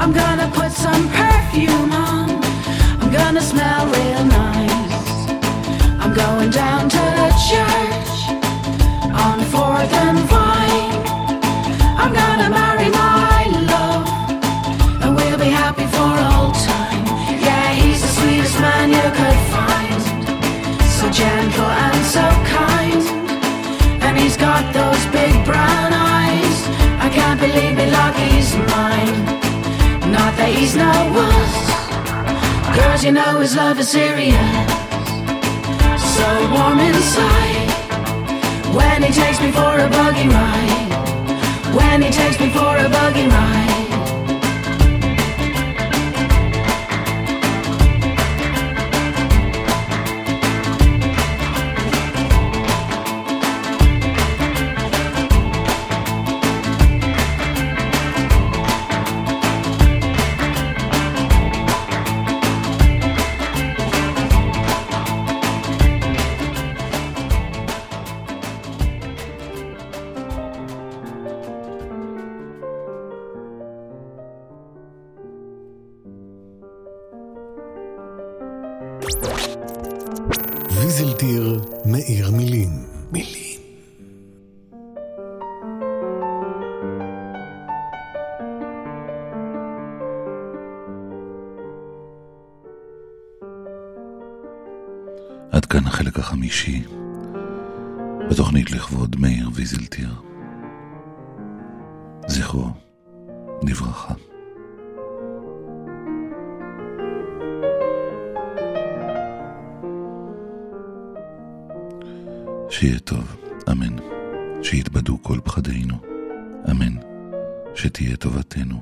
I'm gonna put some perfume on. I'm gonna smell real nice. I'm going down to the church on Fourth and Vine. I'm gonna marry my love, and we'll be happy for all time. Yeah, he's the sweetest man you could find, so gentle and so kind. And he's got those big brown eyes. I can't believe me like he's mine. He's no wuss. Girls, you know his love is serious. So warm inside. When he takes me for a buggy ride. When he takes me for a buggy ride. החמישי בתוכנית לכבוד מאיר ויזלטיר. זכרו לברכה. שיהיה טוב, אמן. שיתבדו כל פחדינו, אמן. שתהיה טובתנו,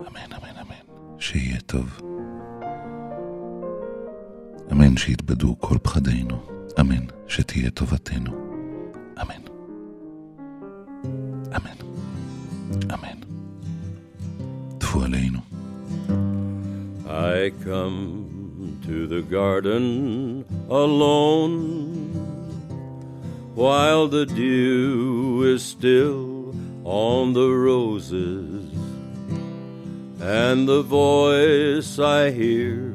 אמן, אמן, אמן. שיהיה טוב. אמן שיתבדו כל פחדינו, אמן שתהיה טובתנו, אמן. אמן. אמן. טפו עלינו. I come to the garden alone while the dew is still on the roses and the voice I hear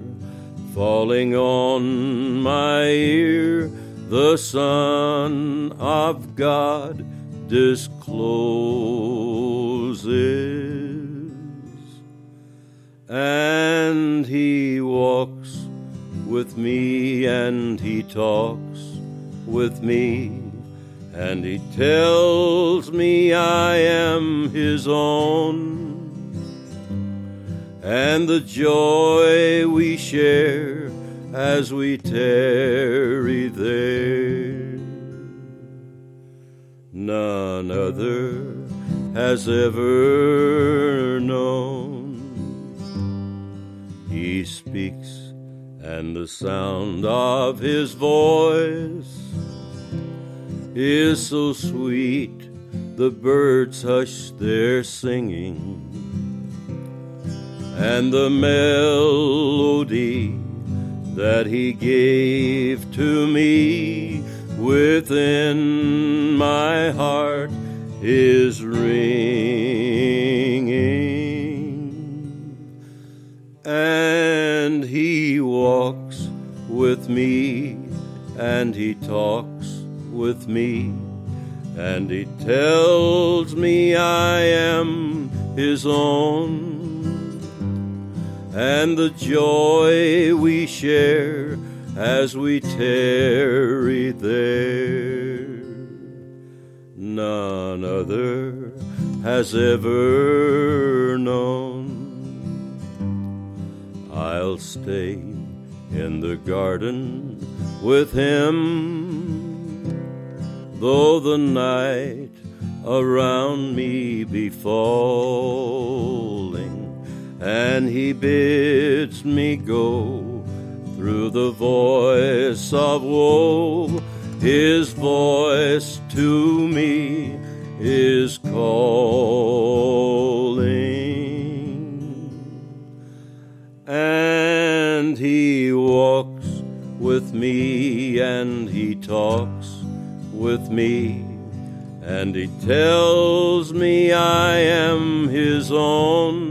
falling on my ear the Son of God discloses. And he walks with me and he talks with me and he tells me I am his own. And the joy we share as we tarry there. None other has ever known. He speaks and the sound of his voice is so sweet the birds hush their singing and the melody that he gave to me within my heart is ringing. And he walks with me and he talks with me and he tells me I am his own and the joy we share as we tarry there. None other has ever known. I'll stay in the garden with him though the night around me be falling and he bids me go through the voice of woe. His voice to me is calling. And he walks with me and he talks with me and he tells me I am his own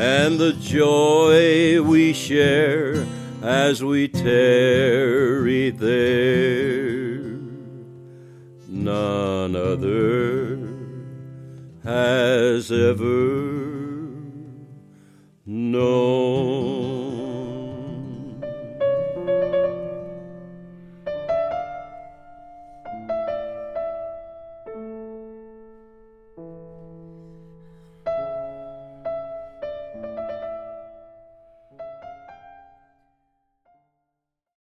and the joy we share as we tarry there. None other has ever